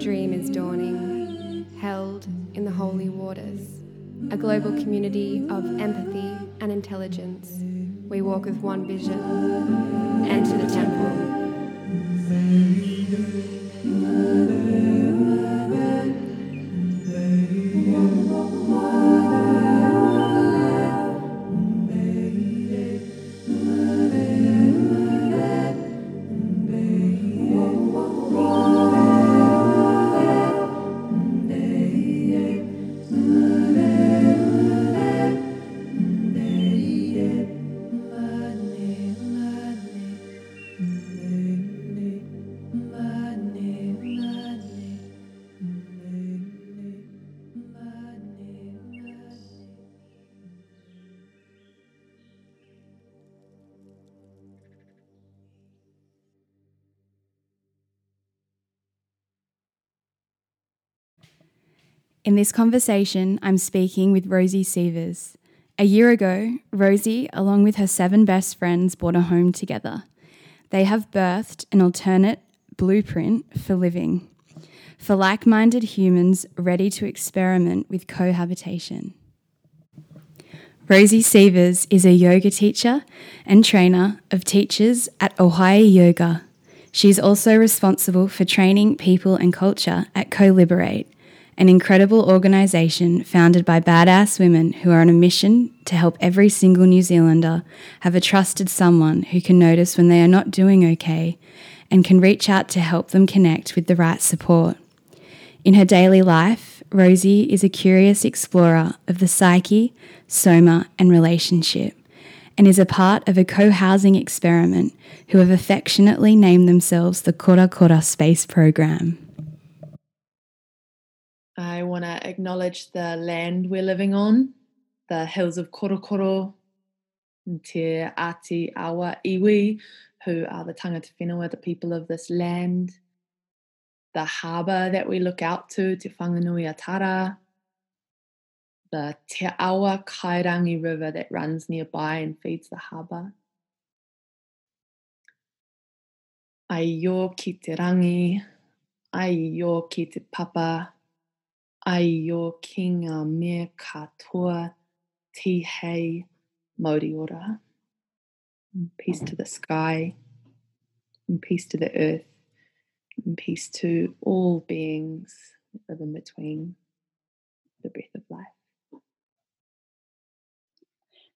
dream is dawning, held in the holy waters. A global community of empathy and intelligence. We walk with one vision enter the temple. In this conversation, I'm speaking with Rosie Sievers. A year ago, Rosie, along with her seven best friends, bought a home together. They have birthed an alternate blueprint for living, for like minded humans ready to experiment with cohabitation. Rosie Sievers is a yoga teacher and trainer of teachers at Ohio Yoga. She's also responsible for training people and culture at Co Liberate, an incredible organisation founded by badass women who are on a mission to help every single New Zealander have a trusted someone who can notice when they are not doing okay and can reach out to help them connect with the right support. In her daily life, Rosie is a curious explorer of the psyche, soma, and relationship, and is a part of a co housing experiment who have affectionately named themselves the Korokoro Space Program. I want to acknowledge the land we're living on, the hills of Korokoro, Te Ati Awa Iwi, who are the tangata whenua, the people of this land, the harbour that we look out to, Te Whanganui-a-Tara, the Te Awa Kairangi River that runs nearby and feeds the harbour. Aio ki te rangi, aio ki te papa, aio ki ngā mea katoa tihei mauri ora. Peace to the sky, and peace to the earth, and peace to all beings that live in between the breath of life.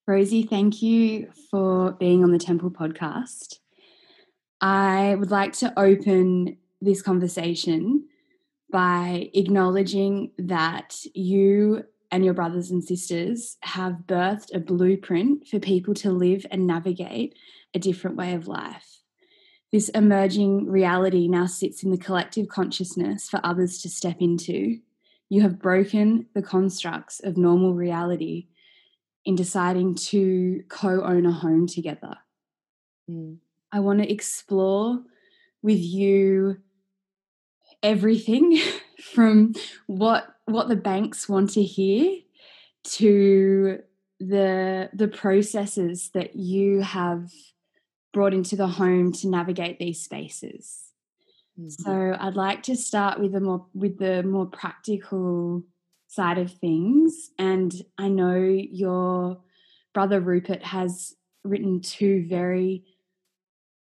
Rosie, thank you for being on the Temple podcast. I would like to open this conversation by acknowledging that you and your brothers and sisters have birthed a blueprint for people to live and navigate a different way of life. This emerging reality now sits in the collective consciousness for others to step into. You have broken the constructs of normal reality in deciding to co own a home together. Mm. I want to explore with you everything from what what the banks want to hear to the the processes that you have brought into the home to navigate these spaces. Mm-hmm. So I'd like to start with the more with the more practical side of things and I know your brother Rupert has written two very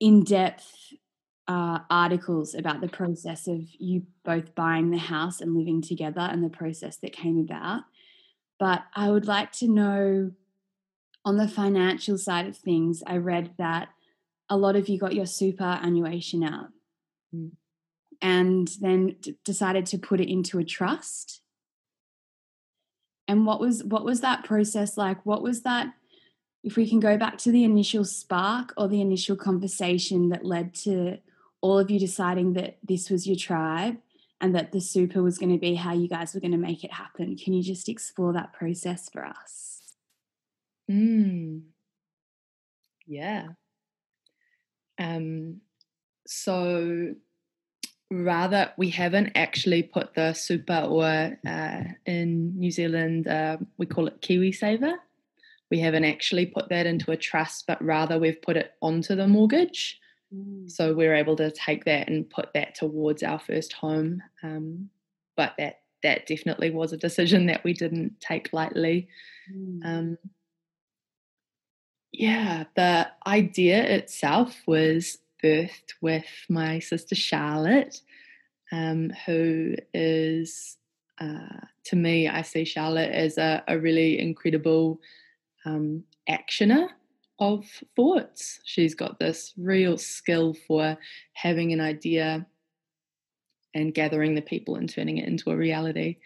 in-depth uh, articles about the process of you both buying the house and living together and the process that came about. But I would like to know on the financial side of things, I read that a lot of you got your superannuation out mm. and then d- decided to put it into a trust. And what was what was that process like? What was that if we can go back to the initial spark or the initial conversation that led to all of you deciding that this was your tribe and that the super was going to be how you guys were going to make it happen. Can you just explore that process for us? Mm. Yeah. Um, so rather, we haven't actually put the super or uh, in New Zealand, uh, we call it KiwiSaver. We haven't actually put that into a trust, but rather we've put it onto the mortgage Mm. So we are able to take that and put that towards our first home. Um, but that that definitely was a decision that we didn't take lightly. Mm. Um, yeah, the idea itself was birthed with my sister Charlotte, um, who is, uh, to me, I see Charlotte as a, a really incredible um, actioner of thoughts. She's got this real skill for having an idea and gathering the people and turning it into a reality.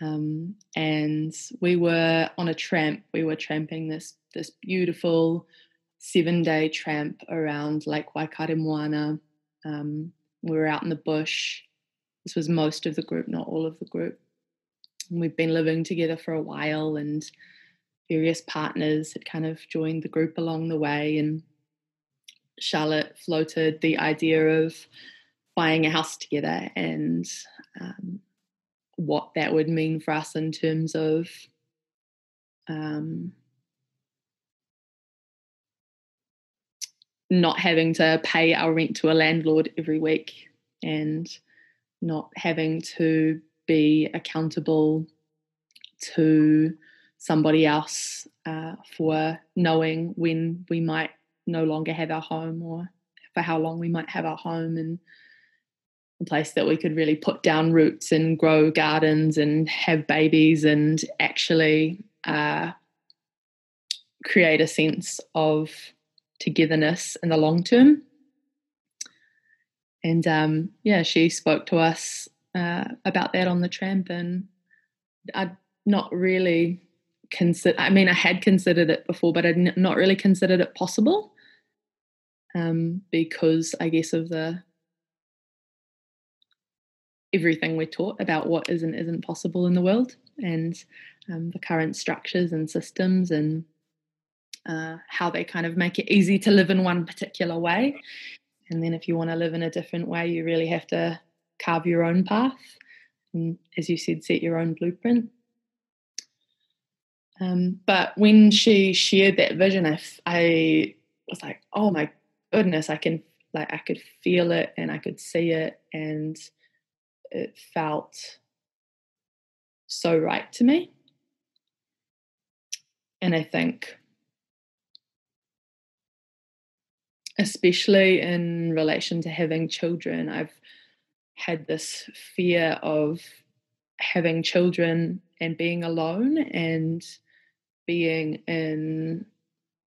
Um, and we were on a tramp. We were tramping this this beautiful seven day tramp around Lake Waikaremoana. Um, we were out in the bush. This was most of the group, not all of the group. And we've been living together for a while, and various partners had kind of joined the group along the way. And Charlotte floated the idea of buying a house together and um, what that would mean for us in terms of um, not having to pay our rent to a landlord every week and not having to be accountable to somebody else uh, for knowing when we might no longer have our home or for how long we might have our home and a place that we could really put down roots and grow gardens and have babies and actually uh, create a sense of togetherness in the long term. And um, yeah, she spoke to us uh, about that on the tramp, and I'd not really consider. I mean, I had considered it before, but I'd not really considered it possible um, because I guess of the everything we're taught about what is and isn't possible in the world and um, the current structures and systems and uh, how they kind of make it easy to live in one particular way. And then if you want to live in a different way, you really have to carve your own path. And as you said, set your own blueprint. Um, but when she shared that vision, I, I was like, oh my goodness, I can, like, I could feel it and I could see it. And it felt so right to me. And I think, especially in relation to having children, I've had this fear of having children and being alone and being in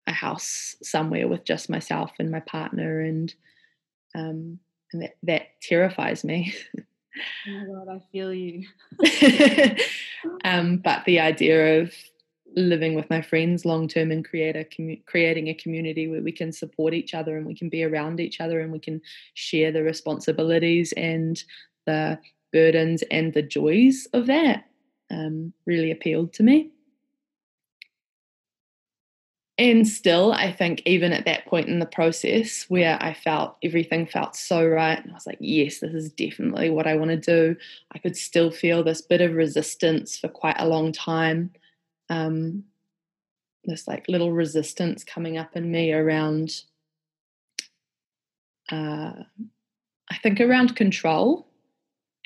a house somewhere with just myself and my partner and um, and that, that terrifies me Oh my god, I feel you. um, but the idea of living with my friends long term and create a commu- creating a community where we can support each other and we can be around each other and we can share the responsibilities and the burdens and the joys of that um, really appealed to me and still i think even at that point in the process where i felt everything felt so right i was like yes this is definitely what i want to do i could still feel this bit of resistance for quite a long time. Um, this like little resistance coming up in me around uh, i think around control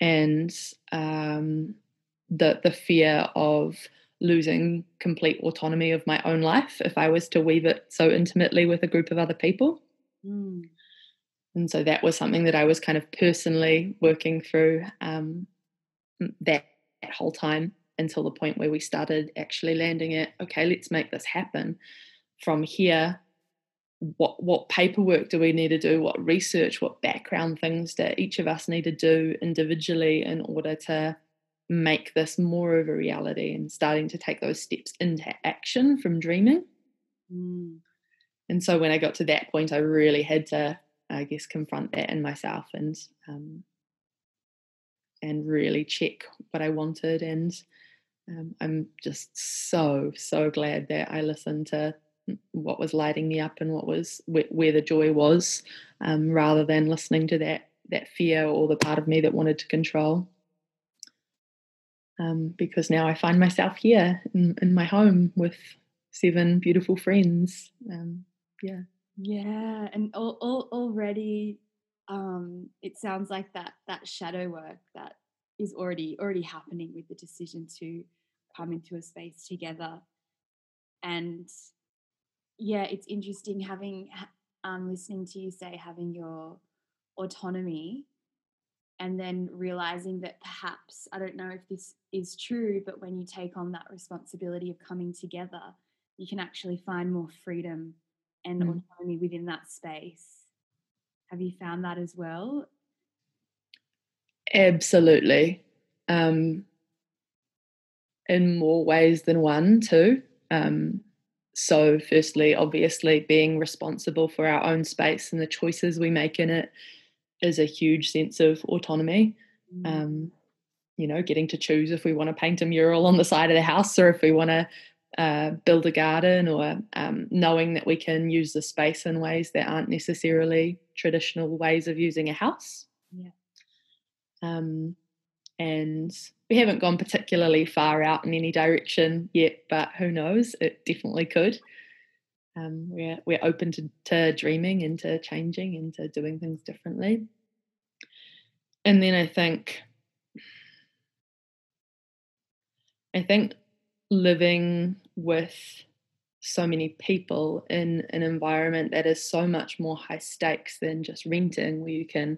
and um, the the fear of losing complete autonomy of my own life if I was to weave it so intimately with a group of other people. Mm. And so that was something that I was kind of personally working through um, that, that whole time until the point where we started actually landing it. Okay, let's make this happen. From here, what what paperwork do we need to do? What research? What background things do each of us need to do individually in order to make this more of a reality and starting to take those steps into action from dreaming. Mm. And so when I got to that point, I really had to, I guess, confront that in myself and um, and really check what I wanted. And um, I'm just so so glad that I listened to what was lighting me up and what was where, where the joy was, um, rather than listening to that that fear or the part of me that wanted to control um, because now I find myself here in, in, my home with seven beautiful friends. Um, yeah. Yeah, and al- al- already um, it sounds like that that shadow work that is already already happening with the decision to come into a space together. And yeah, it's interesting having um, listening to you say having your autonomy and then realizing that perhaps I don't know if this is true, but when you take on that responsibility of coming together, you can actually find more freedom and mm. autonomy within that space. Have you found that as well? Absolutely. Um, in more ways than one, too. Um, so, firstly, obviously, being responsible for our own space and the choices we make in it is a huge sense of autonomy. Mm. Um, you know, getting to choose if we want to paint a mural on the side of the house or if we want to uh, build a garden or um, knowing that we can use the space in ways that aren't necessarily traditional ways of using a house. Yeah. Um, and we haven't gone particularly far out in any direction yet, but who knows? It definitely could. Um, we're we're open to, to dreaming and to changing and to doing things differently. And then I think I think living with so many people in an environment that is so much more high stakes than just renting, where you can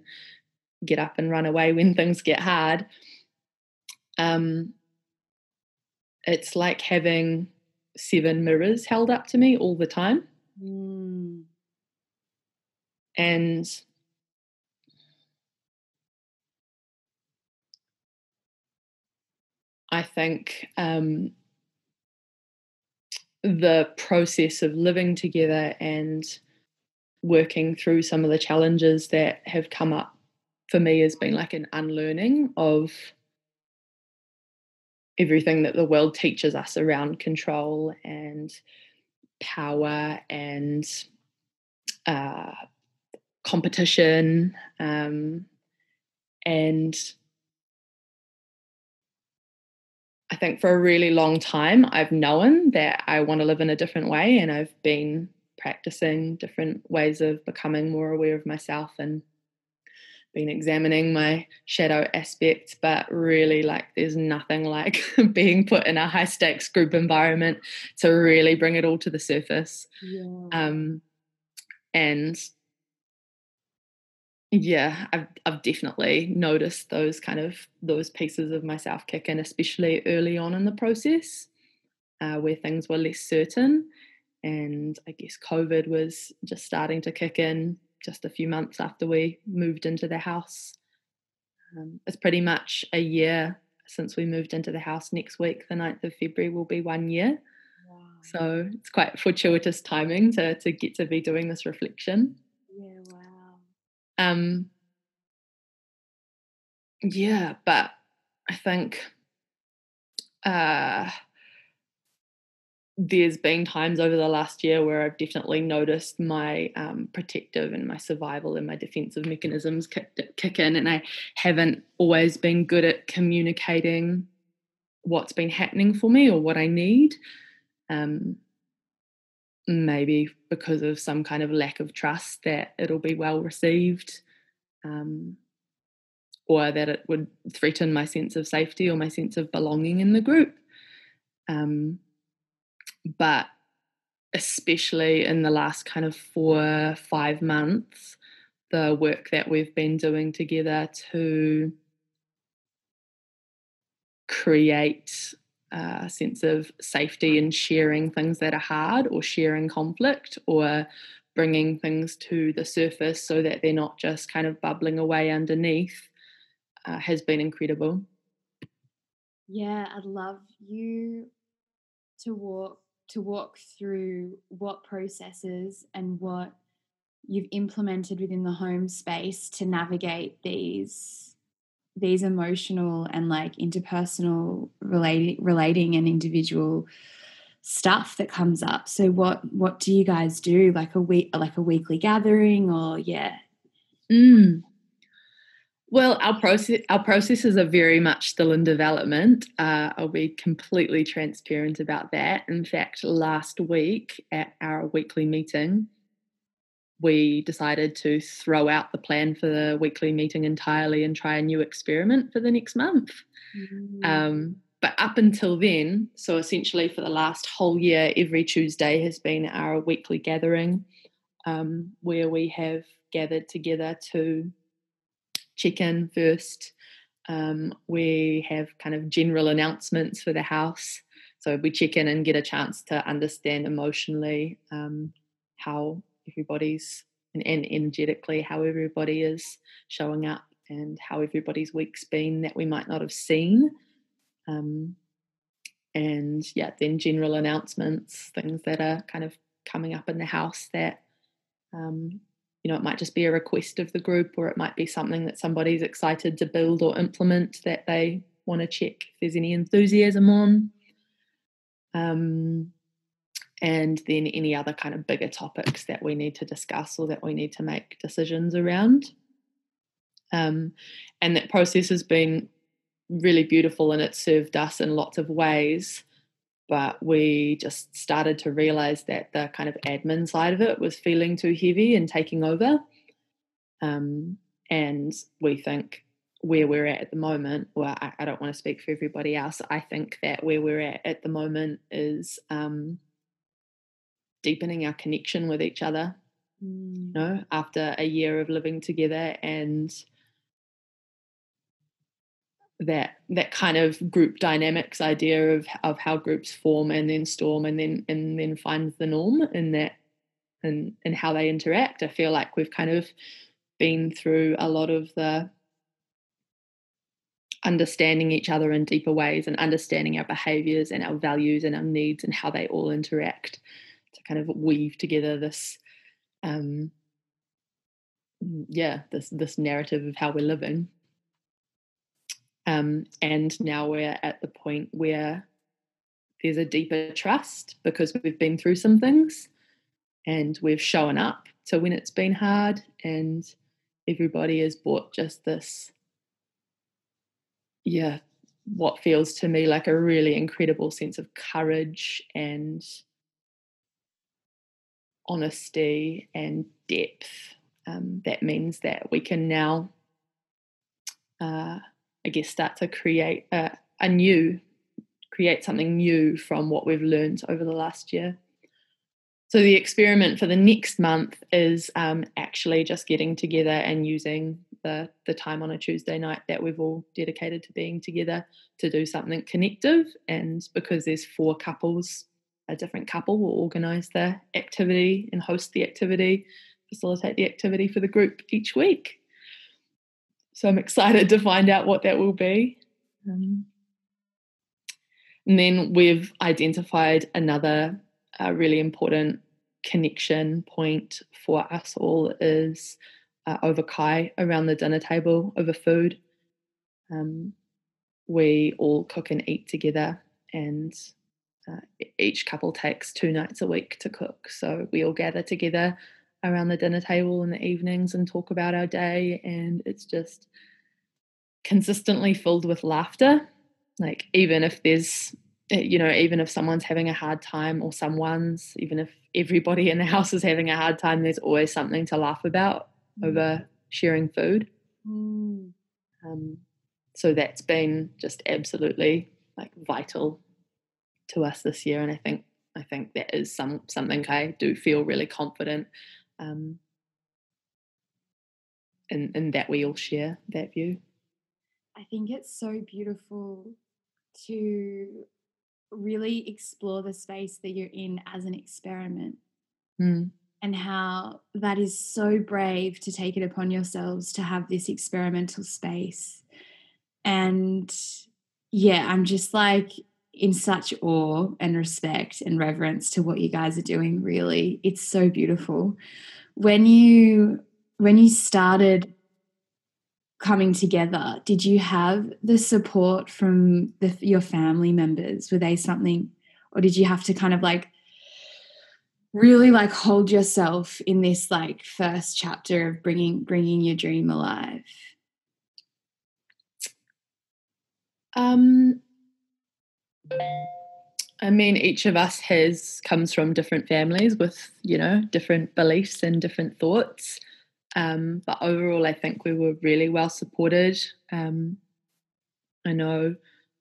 get up and run away when things get hard. Um, it's like having seven mirrors held up to me all the time. Mm. And I think um, the process of living together and working through some of the challenges that have come up for me has been like an unlearning of everything that the world teaches us around control and power and uh, competition um, and I think for a really long time I've known that I want to live in a different way and I've been practicing different ways of becoming more aware of myself and been examining my shadow aspects, but really, like, there's nothing like being put in a high stakes group environment to really bring it all to the surface. Yeah. Um, and yeah, I've I've definitely noticed those kind of those pieces of myself kick in, especially early on in the process, uh, where things were less certain, and I guess COVID was just starting to kick in just a few months after we moved into the house. Um, it's pretty much a year since we moved into the house. Next week, the 9th of February, will be one year. Wow. So it's quite fortuitous timing to, to get to be doing this reflection. Yeah, wow. Um, yeah, but I think uh, there's been times over the last year where I've definitely noticed my um, protective and my survival and my defensive mechanisms kick, kick in, and I haven't always been good at communicating what's been happening for me or what I need. Um, maybe because of some kind of lack of trust that it'll be well received, um, or that it would threaten my sense of safety or my sense of belonging in the group. Um, but especially in the last kind of four, five months, the work that we've been doing together to create a sense of safety in sharing things that are hard or sharing conflict or bringing things to the surface so that they're not just kind of bubbling away underneath uh, has been incredible. Yeah, I'd love you to walk to walk through what processes and what you've implemented within the home space to navigate these these emotional and like interpersonal relating relating and individual stuff that comes up. So what what do you guys do? Like a week like a weekly gathering or yeah. Mm. Well, our process our processes are very much still in development. Uh, I'll be completely transparent about that. In fact, last week at our weekly meeting, we decided to throw out the plan for the weekly meeting entirely and try a new experiment for the next month. Mm. Um, but up until then, so essentially for the last whole year, every Tuesday has been our weekly gathering um, where we have gathered together to check in first. Um, we have kind of general announcements for the house. So we check in and get a chance to understand emotionally um, how everybody's and, and energetically how everybody is showing up and how everybody's week's been that we might not have seen. Um, and yeah, then general announcements, things that are kind of coming up in the house that, um, you know, it might just be a request of the group or it might be something that somebody's excited to build or implement that they want to check if there's any enthusiasm on. Um, and then any other kind of bigger topics that we need to discuss or that we need to make decisions around. Um, and that process has been really beautiful and it served us in lots of ways. But we just started to realize that the kind of admin side of it was feeling too heavy and taking over. Um, and we think where we're at at the moment, well, I, I, don't want to speak for everybody else. I think that where we're at at the moment is um, deepening our connection with each other. Mm. You know, after a year of living together and that that kind of group dynamics idea of of how groups form and then storm and then and then find the norm in that and and how they interact. I feel like we've kind of been through a lot of the understanding each other in deeper ways and understanding our behaviors and our values and our needs and how they all interact to kind of weave together this um yeah this this narrative of how we're living um and now we're at the point where there's a deeper trust because we've been through some things and we've shown up to when it's been hard and everybody has brought just this yeah what feels to me like a really incredible sense of courage and honesty and depth. Um, that means that we can now, uh, I guess, start to create a, a new, create something new from what we've learned over the last year. So the experiment for the next month is um, actually just getting together and using the the time on a Tuesday night that we've all dedicated to being together to do something connective. And because there's four couples a different couple will organise the activity and host the activity, facilitate the activity for the group each week. So I'm excited to find out what that will be. Um, and then we've identified another uh, really important connection point for us all is uh, over kai around the dinner table over food. Um, we all cook and eat together and uh, each couple takes two nights a week to cook. So we all gather together around the dinner table in the evenings and talk about our day. And it's just consistently filled with laughter. Like, even if there's, eh, you know, even if someone's having a hard time or someone's, even if everybody in the house is having a hard time, there's always something to laugh about mm. over sharing food. Mm. Um, so that's been just absolutely like vital to us this year, and I think I think that is some something I do feel really confident um, in in that we all share that view. I think it's so beautiful to really explore the space that you're in as an experiment. Mm. And how that is so brave to take it upon yourselves to have this experimental space. And yeah, I'm just like in such awe and respect and reverence to what you guys are doing really. It's so beautiful. When you when you started coming together did you have the support from the, your family members? Were they something or did you have to kind of like really like hold yourself in this like first chapter of bringing bringing your dream alive? Um I mean, each of us has comes from different families with, you know, different beliefs and different thoughts. Um, but overall, I think we were really well supported. Um, I know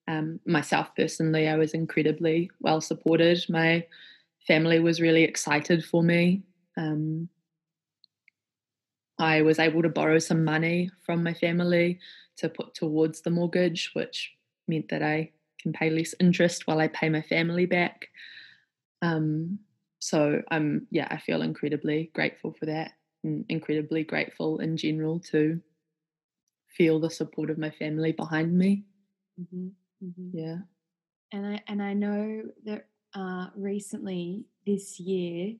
um, myself personally, I was incredibly well supported. My family was really excited for me. Um, I was able to borrow some money from my family to put towards the mortgage, which meant that I can pay less interest while I pay my family back. Um, so I'm, yeah, I feel incredibly grateful for that and incredibly grateful in general to feel the support of my family behind me. Mm-hmm. Mm-hmm. Yeah. And I and I know that uh, recently this year,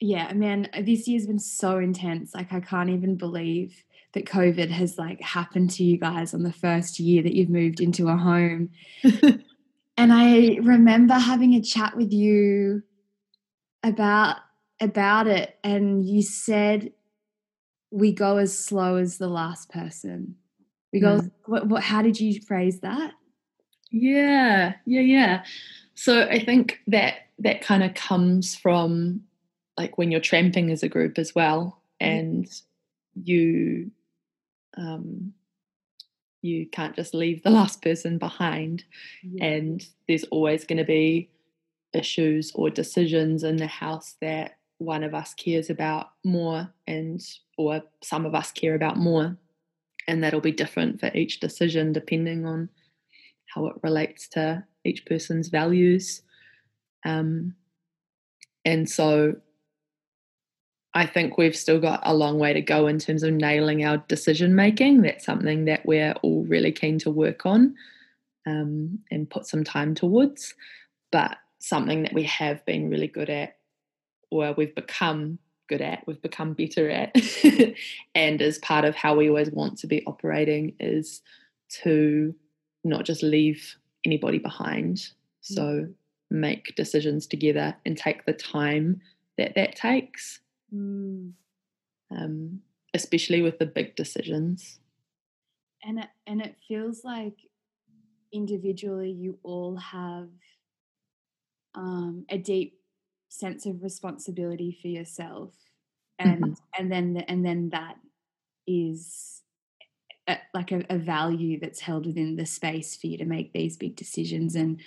yeah, man, this year's been so intense. Like I can't even believe that COVID has like happened to you guys on the first year that you've moved into a home. and I remember having a chat with you about about it and you said we go as slow as the last person. We go mm. what, what how did you phrase that? Yeah, yeah, yeah. So I think that that kind of comes from like when you're tramping as a group as well, and you um, you can't just leave the last person behind, yeah. and there's always going to be issues or decisions in the house that one of us cares about more, and or some of us care about more, and that'll be different for each decision depending on how it relates to each person's values. Um, and so I think we've still got a long way to go in terms of nailing our decision making. That's something that we're all really keen to work on um, and put some time towards. But something that we have been really good at, or we've become good at, we've become better at, and as part of how we always want to be operating is to not just leave anybody behind. So mm. make decisions together and take the time that that takes, mm. um, especially with the big decisions. And it, and it feels like individually you all have um, a deep sense of responsibility for yourself, and mm-hmm. and then and then that is a, like a, a value that's held within the space for you to make these big decisions and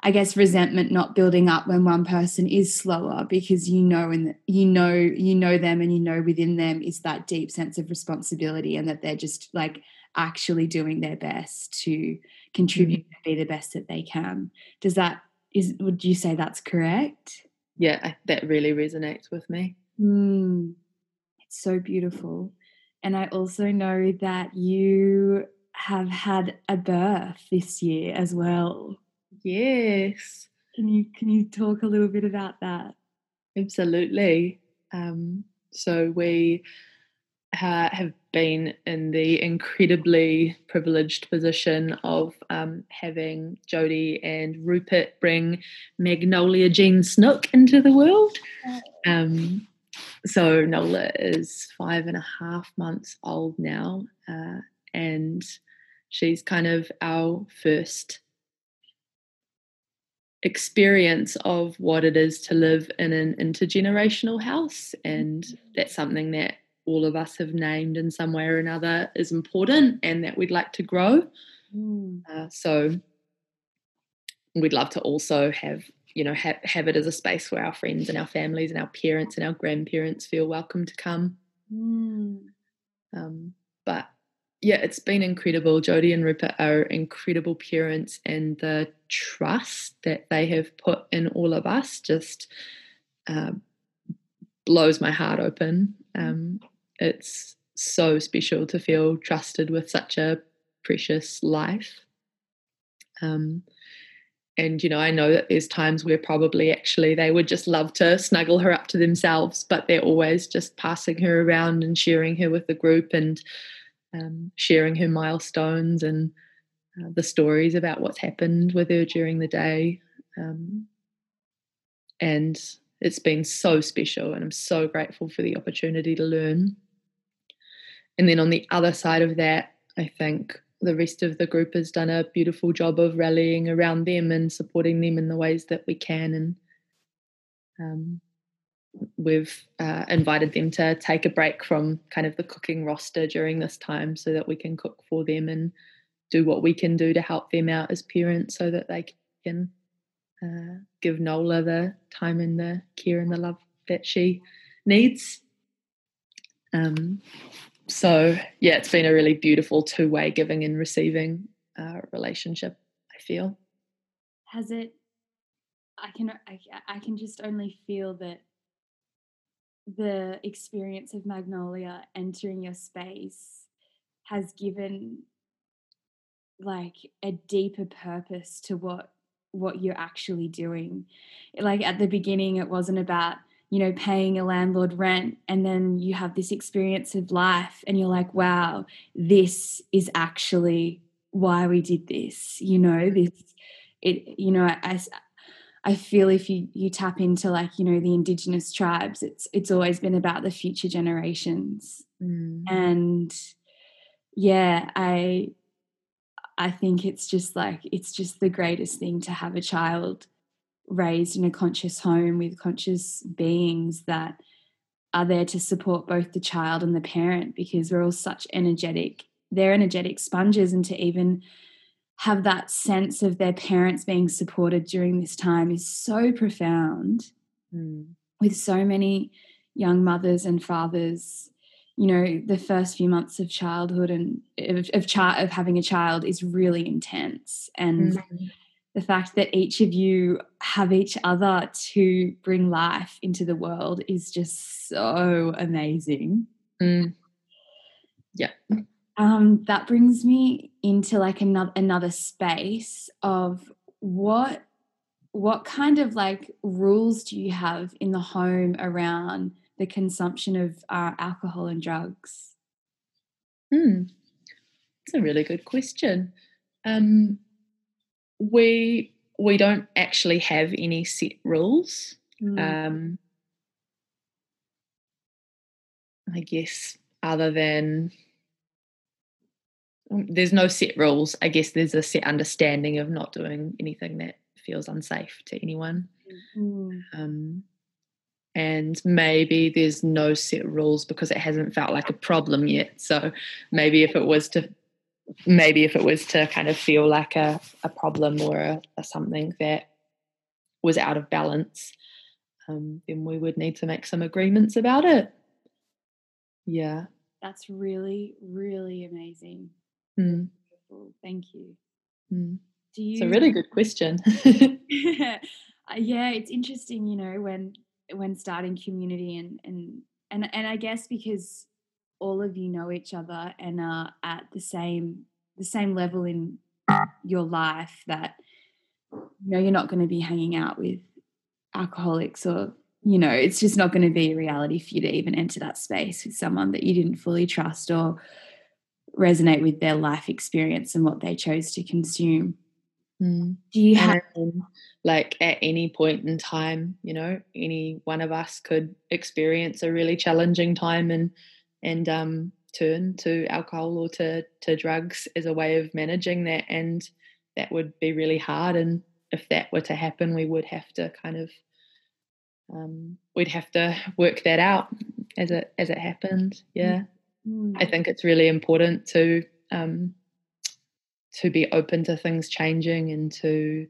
I guess resentment not building up when one person is slower because you know and you know you know them and you know within them is that deep sense of responsibility and that they're just like actually doing their best to contribute mm-hmm. be the best that they can. Does that is would you say that's correct? Yeah, that really resonates with me. Mm, it's so beautiful. And I also know that you have had a birth this year as well. Yes. Can you can you talk a little bit about that? Absolutely. Um, so we uh, have been in the incredibly privileged position of um, having Jody and Rupert bring Magnolia Jean Snook into the world. Um, so Nola is five and a half months old now, uh, and she's kind of our first experience of what it is to live in an intergenerational house, and that's something that all of us have named in some way or another is important and that we'd like to grow. Mm. Uh, so we'd love to also have you know have, have it as a space where our friends and our families and our parents and our grandparents feel welcome to come mm. um, but yeah it's been incredible. Jody and rupert are incredible parents and the trust that they have put in all of us just uh, blows my heart open. Um, it's so special to feel trusted with such a precious life. Um, and you know i know that there's times where probably actually they would just love to snuggle her up to themselves but they're always just passing her around and sharing her with the group and um, sharing her milestones and uh, the stories about what's happened with her during the day um, and it's been so special and i'm so grateful for the opportunity to learn and then on the other side of that i think the rest of the group has done a beautiful job of rallying around them and supporting them in the ways that we can. And um, we've uh, invited them to take a break from kind of the cooking roster during this time so that we can cook for them and do what we can do to help them out as parents so that they can uh, give Nola the time and the care and the love that she needs. Um, so yeah, it's been a really beautiful two-way giving and receiving uh, relationship. I feel. Has it? I can I, I can just only feel that the experience of Magnolia entering your space has given like a deeper purpose to what what you're actually doing. Like at the beginning, it wasn't about, you know, paying a landlord rent. And then you have this experience of life and you're like, wow, this is actually why we did this. You know, this, it, you know, I, I feel if you you tap into like you know the indigenous tribes it's it's always been about the future generations mm. and yeah i I think it's just like, it's just the greatest thing to have a child raised in a conscious home with conscious beings that are there to support both the child and the parent because we're all such energetic, they're energetic sponges. And to even have that sense of their parents being supported during this time is so profound mm. with so many young mothers and fathers you know the first few months of childhood and of of, chi- of having a child is really intense and mm-hmm. the fact that each of you have each other to bring life into the world is just so amazing mm. yeah um, that brings me into like another another space of what what kind of like rules do you have in the home around the consumption of uh, alcohol and drugs? Hmm, that's a really good question. Um, we we don't actually have any set rules. Mm. Um, I guess other than there's no set rules. I guess there's a set understanding of not doing anything that feels unsafe to anyone. Mm. Um, and maybe there's no set rules because it hasn't felt like a problem yet so maybe if it was to maybe if it was to kind of feel like a, a problem or a, a something that was out of balance um, then we would need to make some agreements about it yeah that's really really amazing mm. thank you mm. do you it's a really good question yeah it's interesting you know when when starting community and and and and I guess because all of you know each other and are at the same the same level in your life that you know you're not going to be hanging out with alcoholics or you know it's just not going to be a reality for you to even enter that space with someone that you didn't fully trust or resonate with their life experience and what they chose to consume Mm. Do you have like at any point in time, you know, any one of us could experience a really challenging time and and um, turn to alcohol or to to drugs as a way of managing that, and that would be really hard. And if that were to happen, we would have to kind of um, we'd have to work that out as it as it happened. Yeah, mm. I think it's really important to um, to be open to things changing and to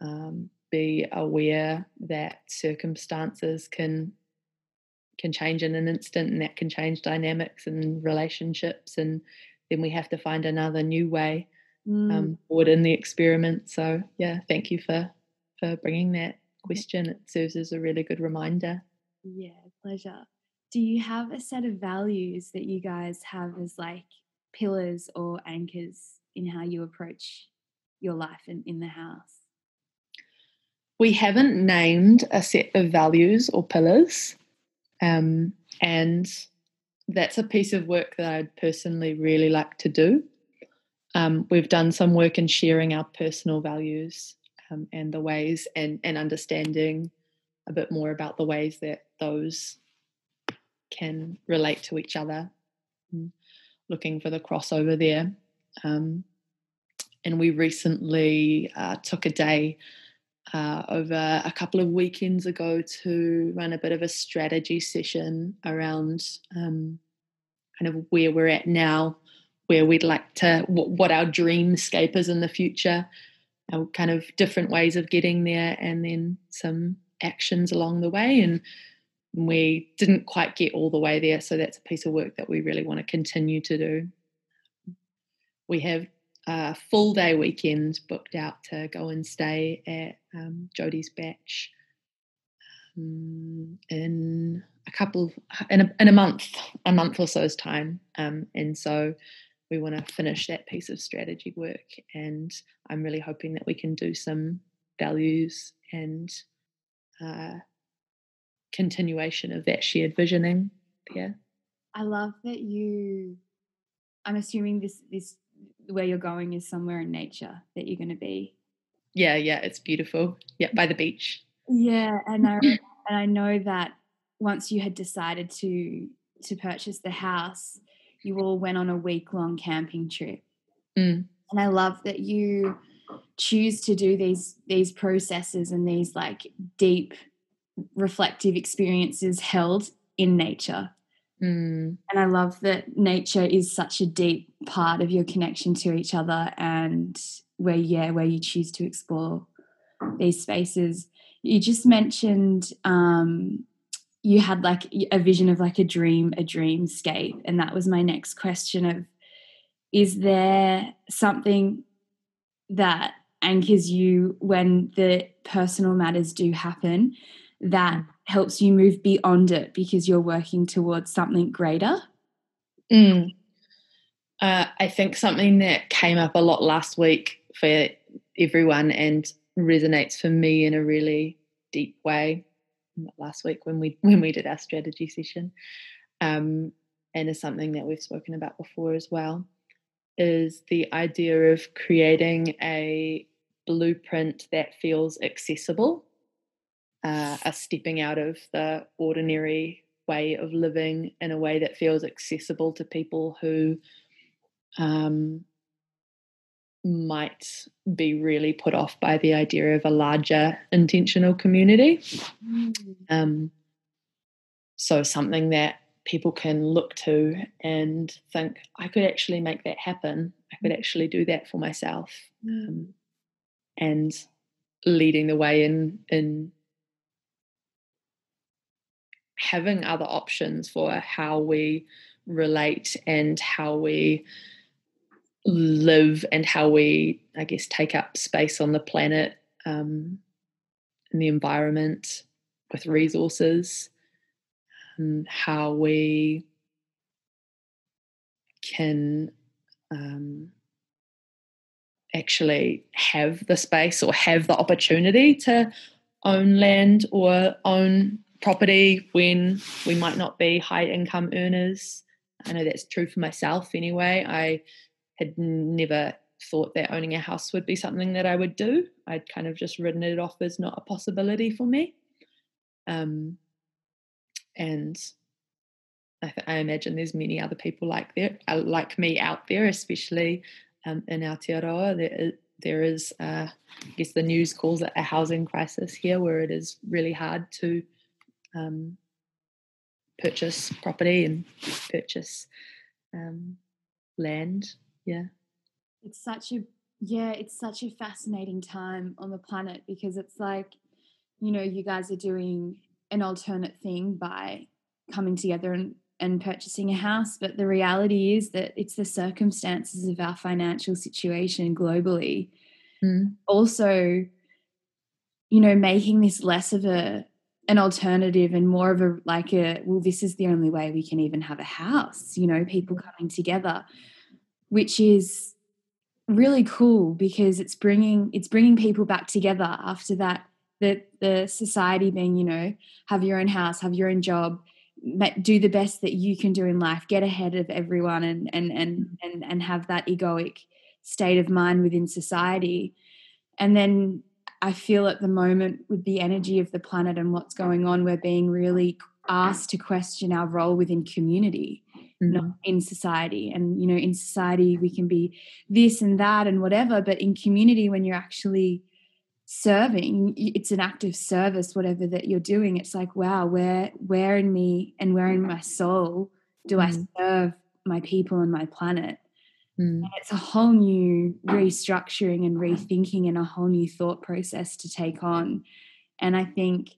um, be aware that circumstances can can change in an instant and that can change dynamics and relationships and then we have to find another new way mm. um, forward in the experiment. So yeah thank you for for bringing that question. It serves as a really good reminder. Yeah pleasure do you have a set of values that you guys have as like pillars or anchors in how you approach your life in, in the house? We haven't named a set of values or pillars. Um, and that's a piece of work that I'd personally really like to do. Um, we've done some work in sharing our personal values um, and the ways and, and understanding a bit more about the ways that those can relate to each other. Looking for the crossover there. Um, and we recently uh, took a day uh, over a couple of weekends ago to run a bit of a strategy session around um, kind of where we're at now, where we'd like to, what, what our dreamscape is in the future, our kind of different ways of getting there, and then some actions along the way. And we didn't quite get all the way there, so that's a piece of work that we really want to continue to do. We have a full day weekend booked out to go and stay at um, Batch um, in a couple in a, in a month, a month or so's time, um, and so we want to finish that piece of strategy work. And I'm really hoping that we can do some values and uh, continuation of that shared visioning there. I love that you. I'm assuming this this where you're going is somewhere in nature that you're going to be. Yeah, yeah, it's beautiful. Yeah, by the beach. Yeah, and I and I know that once you had decided to to purchase the house, you all went on a week long camping trip. Mm. And I love that you choose to do these these processes and these like deep reflective experiences held in nature Mm. And I love that nature is such a deep part of your connection to each other and where, yeah, where you choose to explore these spaces. You just mentioned um, you had like a vision of like a dream, a dreamscape. And that was my next question of is there something that anchors you when the personal matters do happen that helps you move beyond it because you're working towards something greater? Mm. Uh, I think something that came up a lot last week for everyone and resonates for me in a really deep way. Last week when we when we did our strategy session, um, and is something that we've spoken about before as well, is the idea of creating a blueprint that feels accessible uh, are stepping out of the ordinary way of living in a way that feels accessible to people who um, might be really put off by the idea of a larger intentional community. Mm. Um, so, something that people can look to and think, I could actually make that happen. I could mm. actually do that for myself. Um, and leading the way in in having other options for how we relate and how we live and how we, I guess, take up space on the planet, um, in the environment, with resources, um, how we can um, actually have the space or have the opportunity to own land or own property when we might not be high income earners. I know that's true for myself anyway. I had never thought that owning a house would be something that I would do. I'd kind of just written it off as not a possibility for me. Um, and I, th- I, imagine there's many other people like there, uh, like me out there, especially um, in Aotearoa. There is, there is uh, I guess the news calls it a housing crisis here, where it is really hard to um, purchase property and purchase um, land. Yeah. It's such a yeah, it's such a fascinating time on the planet because it's like, you know, you guys are doing an alternate thing by coming together and, and purchasing a house. But the reality is that it's the circumstances of our financial situation globally. Mm. Also, you know, making this less of a an alternative and more of a like a well this is the only way we can even have a house you know people mm. coming together which is really cool because it's bringing it's bringing people back together after that the the society being you know have your own house have your own job do the best that you can do in life get ahead of everyone and and and mm. and, and have that egoic state of mind within society and then I feel at the moment with the energy of the planet and what's going on, we're being really asked to question our role within community not Mm. in society. And, you know, in society, we can be this and that and whatever, but in community, when you're actually serving, it's an act of service, whatever that you're doing. It's like, wow, where, where in me and where in my soul do I Mm. serve my people and my planet? Mm. And it's a whole new restructuring and rethinking and a whole new thought process to take on. And I think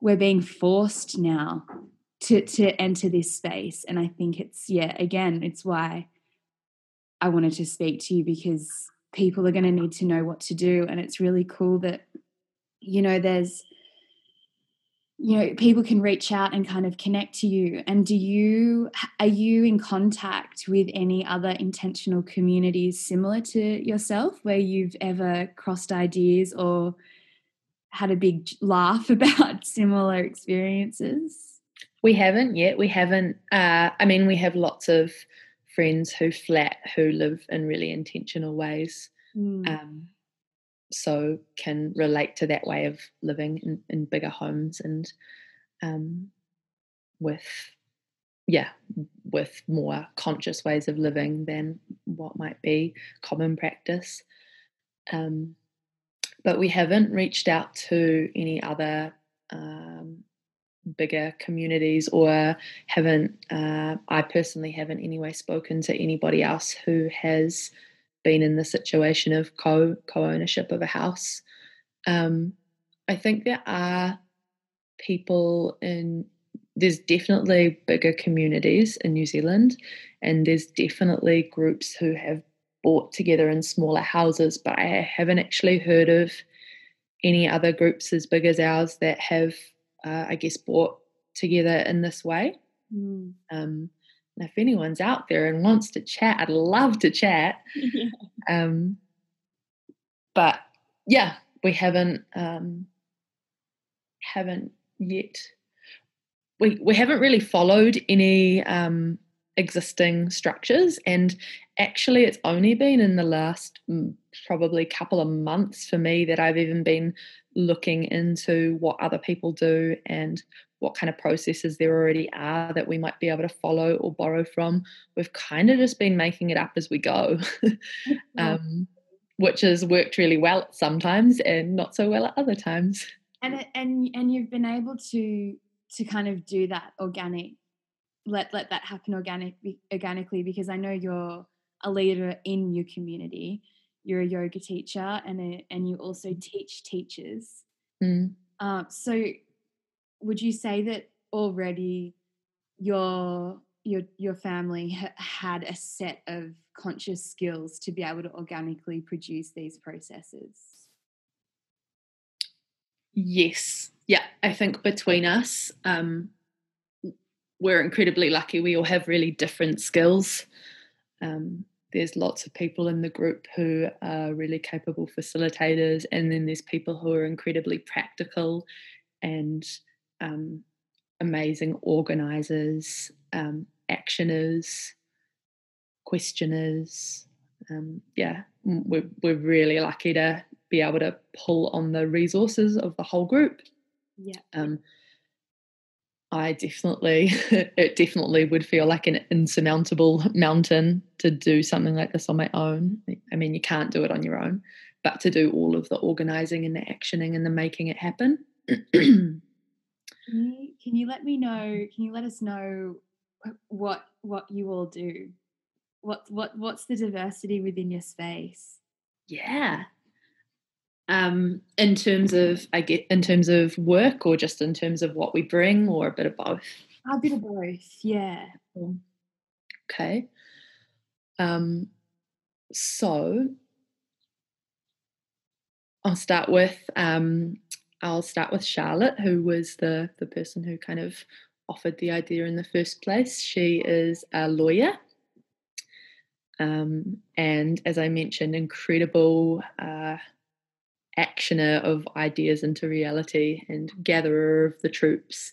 we're being forced now to to enter this space. And I think it's yeah, again, it's why I wanted to speak to you because people are going to need to know what to do. And it's really cool that, you know, there's you know people can reach out and kind of connect to you and do you are you in contact with any other intentional communities similar to yourself where you've ever crossed ideas or had a big laugh about similar experiences We haven't yet. We haven't. Uh, I mean, we have lots of friends who flat who live in really intentional ways, Mm. um, so can relate to that way of living in, in bigger homes and um, with, yeah, with more conscious ways of living than what might be common practice. Um, but we haven't reached out to any other um, bigger communities or haven't uh, i personally haven't anyway spoken to anybody else who has been in the situation of co co-ownership of a house um, i think there are people in there's definitely bigger communities in new zealand and there's definitely groups who have bought together in smaller houses but i haven't actually heard of any other groups as big as ours that have uh, I guess, bought together in this way. Mm. Um, if anyone's out there and wants to chat, I'd love to chat. Um, but yeah, we haven't um, haven't yet. We we haven't really followed any um, existing structures, and actually, it's only been in the last mm, probably couple of months for me that I've even been looking into what other people do and what kind of processes there already are that we might be able to follow or borrow from. We've kind of just been making it up as we go, um, which has worked really well sometimes and not so well at other times. and and and you've been able to to kind of do that organic let let that happen organic organically because i know you're a leader in your community you're a yoga teacher and a, and you also teach teachers Mm. uh, so would you say that already your your your family ha- had a set of conscious skills to be able to organically produce these processes Yes. Yeah. I think between us, um, we're incredibly lucky. We all have really different skills. Um, there's lots of people in the group who are really capable facilitators, and then there's people who are incredibly practical and um, amazing organizers, um, actioners, questioners. Um, yeah, we're, we're really lucky to be able to pull on the resources of the whole group. yeah Um, I definitely, it definitely would feel like an insurmountable mountain to do something like this on my own. I mean, you can't do it on your own, but to do all of the organizing and the actioning and the making it happen. Can you, can you let me know? Can you let us know what what you all do? What what what's the diversity within your space? yeah. Um, in terms of, I get in terms of work, or just in terms of what we bring, or a bit of both. A bit of both, yeah. Okay. Um, so I'll start with um, I'll start with Charlotte, who was the the person who kind of offered the idea in the first place. She is a lawyer. Um, and as I mentioned, incredible uh, actioner of ideas into reality and gatherer of the troops.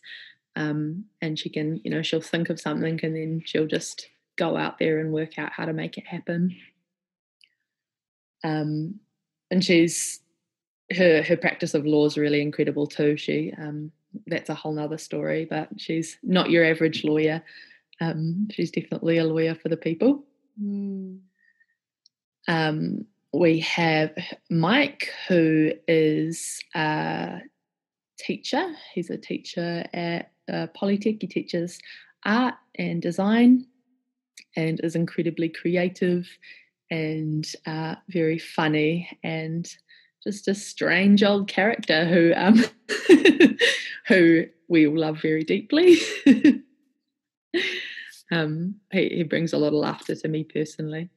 Um, and she can, you know, she'll think of something and then she'll just go out there and work out how to make it happen. Um, and she's her her practice of law is really incredible too. She um, that's a whole nother story, but she's not your average lawyer. Um, she's definitely a lawyer for the people. Mm. Um, we have Mike, who is a teacher. He's a teacher at uh, Polytech. He teaches art and design and is incredibly creative and uh, very funny and just a strange old character who um, who we all love very deeply. um, he, he brings a lot of laughter to me personally.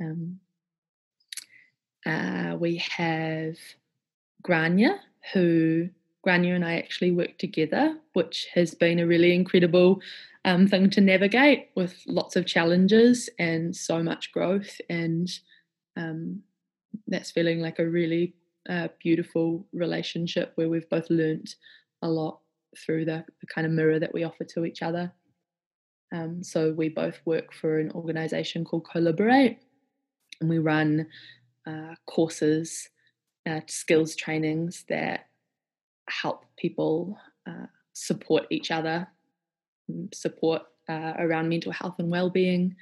Um, uh, we have Grania, who Grania and I actually work together, which has been a really incredible um, thing to navigate with lots of challenges and so much growth. And um, that's feeling like a really uh, beautiful relationship where we've both learnt a lot through the, the kind of mirror that we offer to each other. Um, so we both work for an organization called Collaborate, and we run uh, courses, uh, skills trainings that help people uh, support each other, mm, support uh, around mental health and well-being.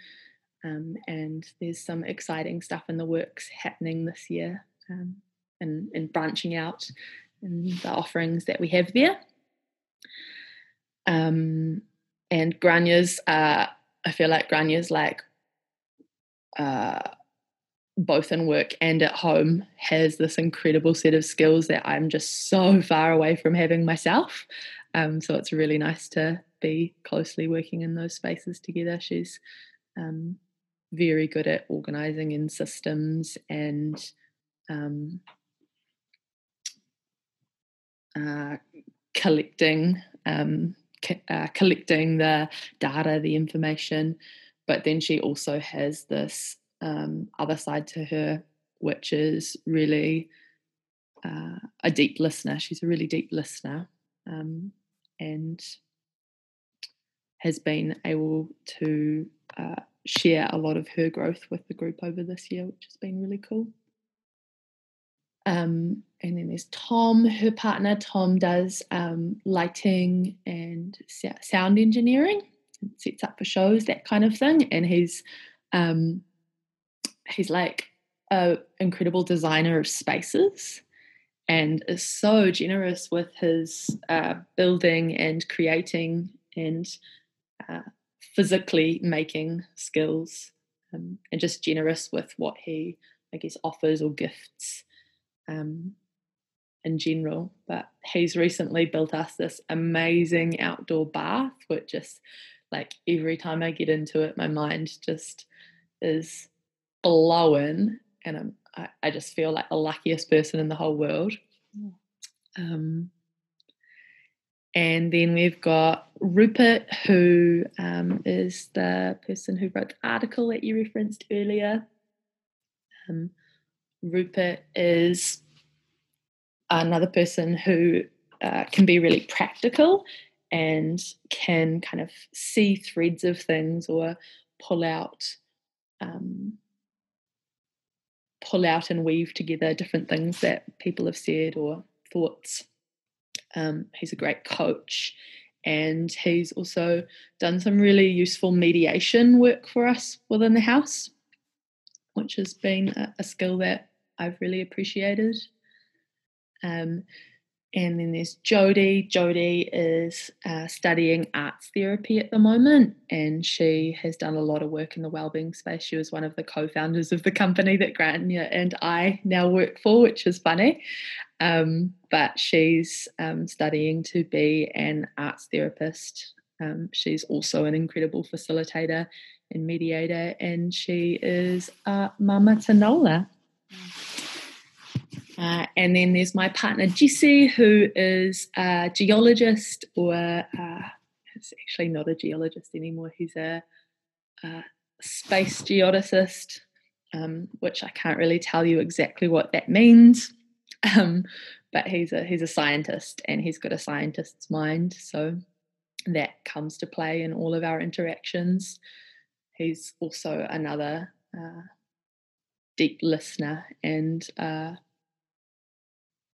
Um, and there's some exciting stuff in the works happening this year um, and, and branching out in the offerings that we have there. Um, and Grania's, uh, I feel like Grania's like uh, both in work and at home has this incredible set of skills that I'm just so far away from having myself. Um, so it's really nice to be closely working in those spaces together. She's um, very good at organizing in systems and um, uh, collecting um, uh, collecting the data, the information, but then she also has this um, other side to her, which is really uh, a deep listener. She's a really deep listener um, and has been able to uh, share a lot of her growth with the group over this year, which has been really cool. Um, and then there's Tom, her partner. Tom does um, lighting and sound engineering, sets up for shows, that kind of thing. And he's um, he's like an incredible designer of spaces and is so generous with his uh, building and creating and uh, physically making skills um, and just generous with what he i guess offers or gifts um, in general but he's recently built us this amazing outdoor bath which just like every time i get into it my mind just is blown and I'm, I, I just feel like the luckiest person in the whole world. Um, and then we've got Rupert, who um, is the person who wrote the article that you referenced earlier. Um, Rupert is another person who uh, can be really practical and can kind of see threads of things or pull out um, pull out and weave together different things that people have said or thoughts. Um, he's a great coach and he's also done some really useful mediation work for us within the house, which has been a, a skill that I've really appreciated. Um, and then there's Jody. Jody is uh, studying arts therapy at the moment, and she has done a lot of work in the wellbeing space. She was one of the co-founders of the company that Grania and I now work for, which is funny. Um, but she's um, studying to be an arts therapist. Um, she's also an incredible facilitator and mediator, and she is a mama to Nola. Uh, and then there's my partner Jesse, who is a geologist, or uh, it's actually not a geologist anymore. He's a, a space geodesist, um, which I can't really tell you exactly what that means. Um, but he's a he's a scientist, and he's got a scientist's mind, so that comes to play in all of our interactions. He's also another uh, deep listener and uh,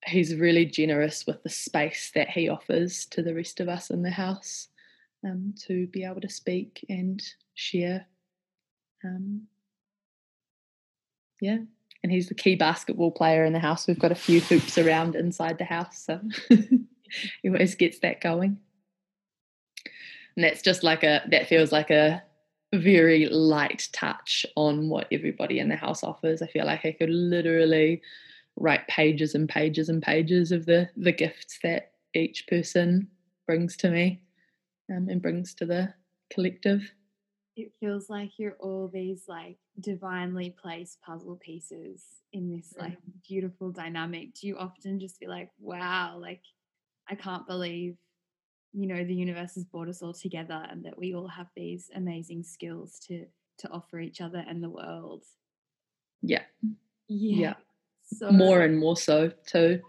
he's really generous with the space that he offers to the rest of us in the house. um, to be able to speak and share. Um, yeah, and he's the key basketball player in the house. We've got a few hoops around inside the house, so he always gets that going. And that's just like a that feels like a very light touch on what everybody in the house offers. I feel like I could literally write pages and pages and pages of the the gifts that each person brings to me um, and brings to the collective. It feels like you're all these like divinely placed puzzle pieces in this like mm. beautiful dynamic. Do you often just feel like, wow, like I can't believe you know the universe has brought us all together and that we all have these amazing skills to to offer each other and the world yeah yeah, yeah. so more and more so too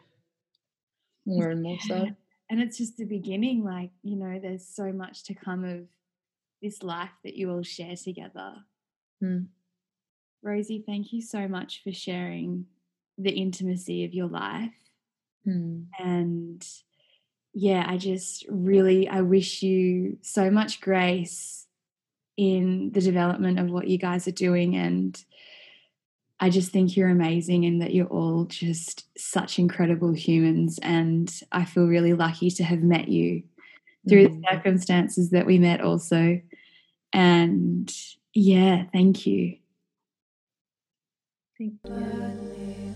more and more so and it's just the beginning like you know there's so much to come of this life that you all share together mm. rosie thank you so much for sharing the intimacy of your life mm. and yeah, I just really I wish you so much grace in the development of what you guys are doing and I just think you're amazing and that you're all just such incredible humans and I feel really lucky to have met you through mm-hmm. the circumstances that we met also. And yeah, thank you. Thank you.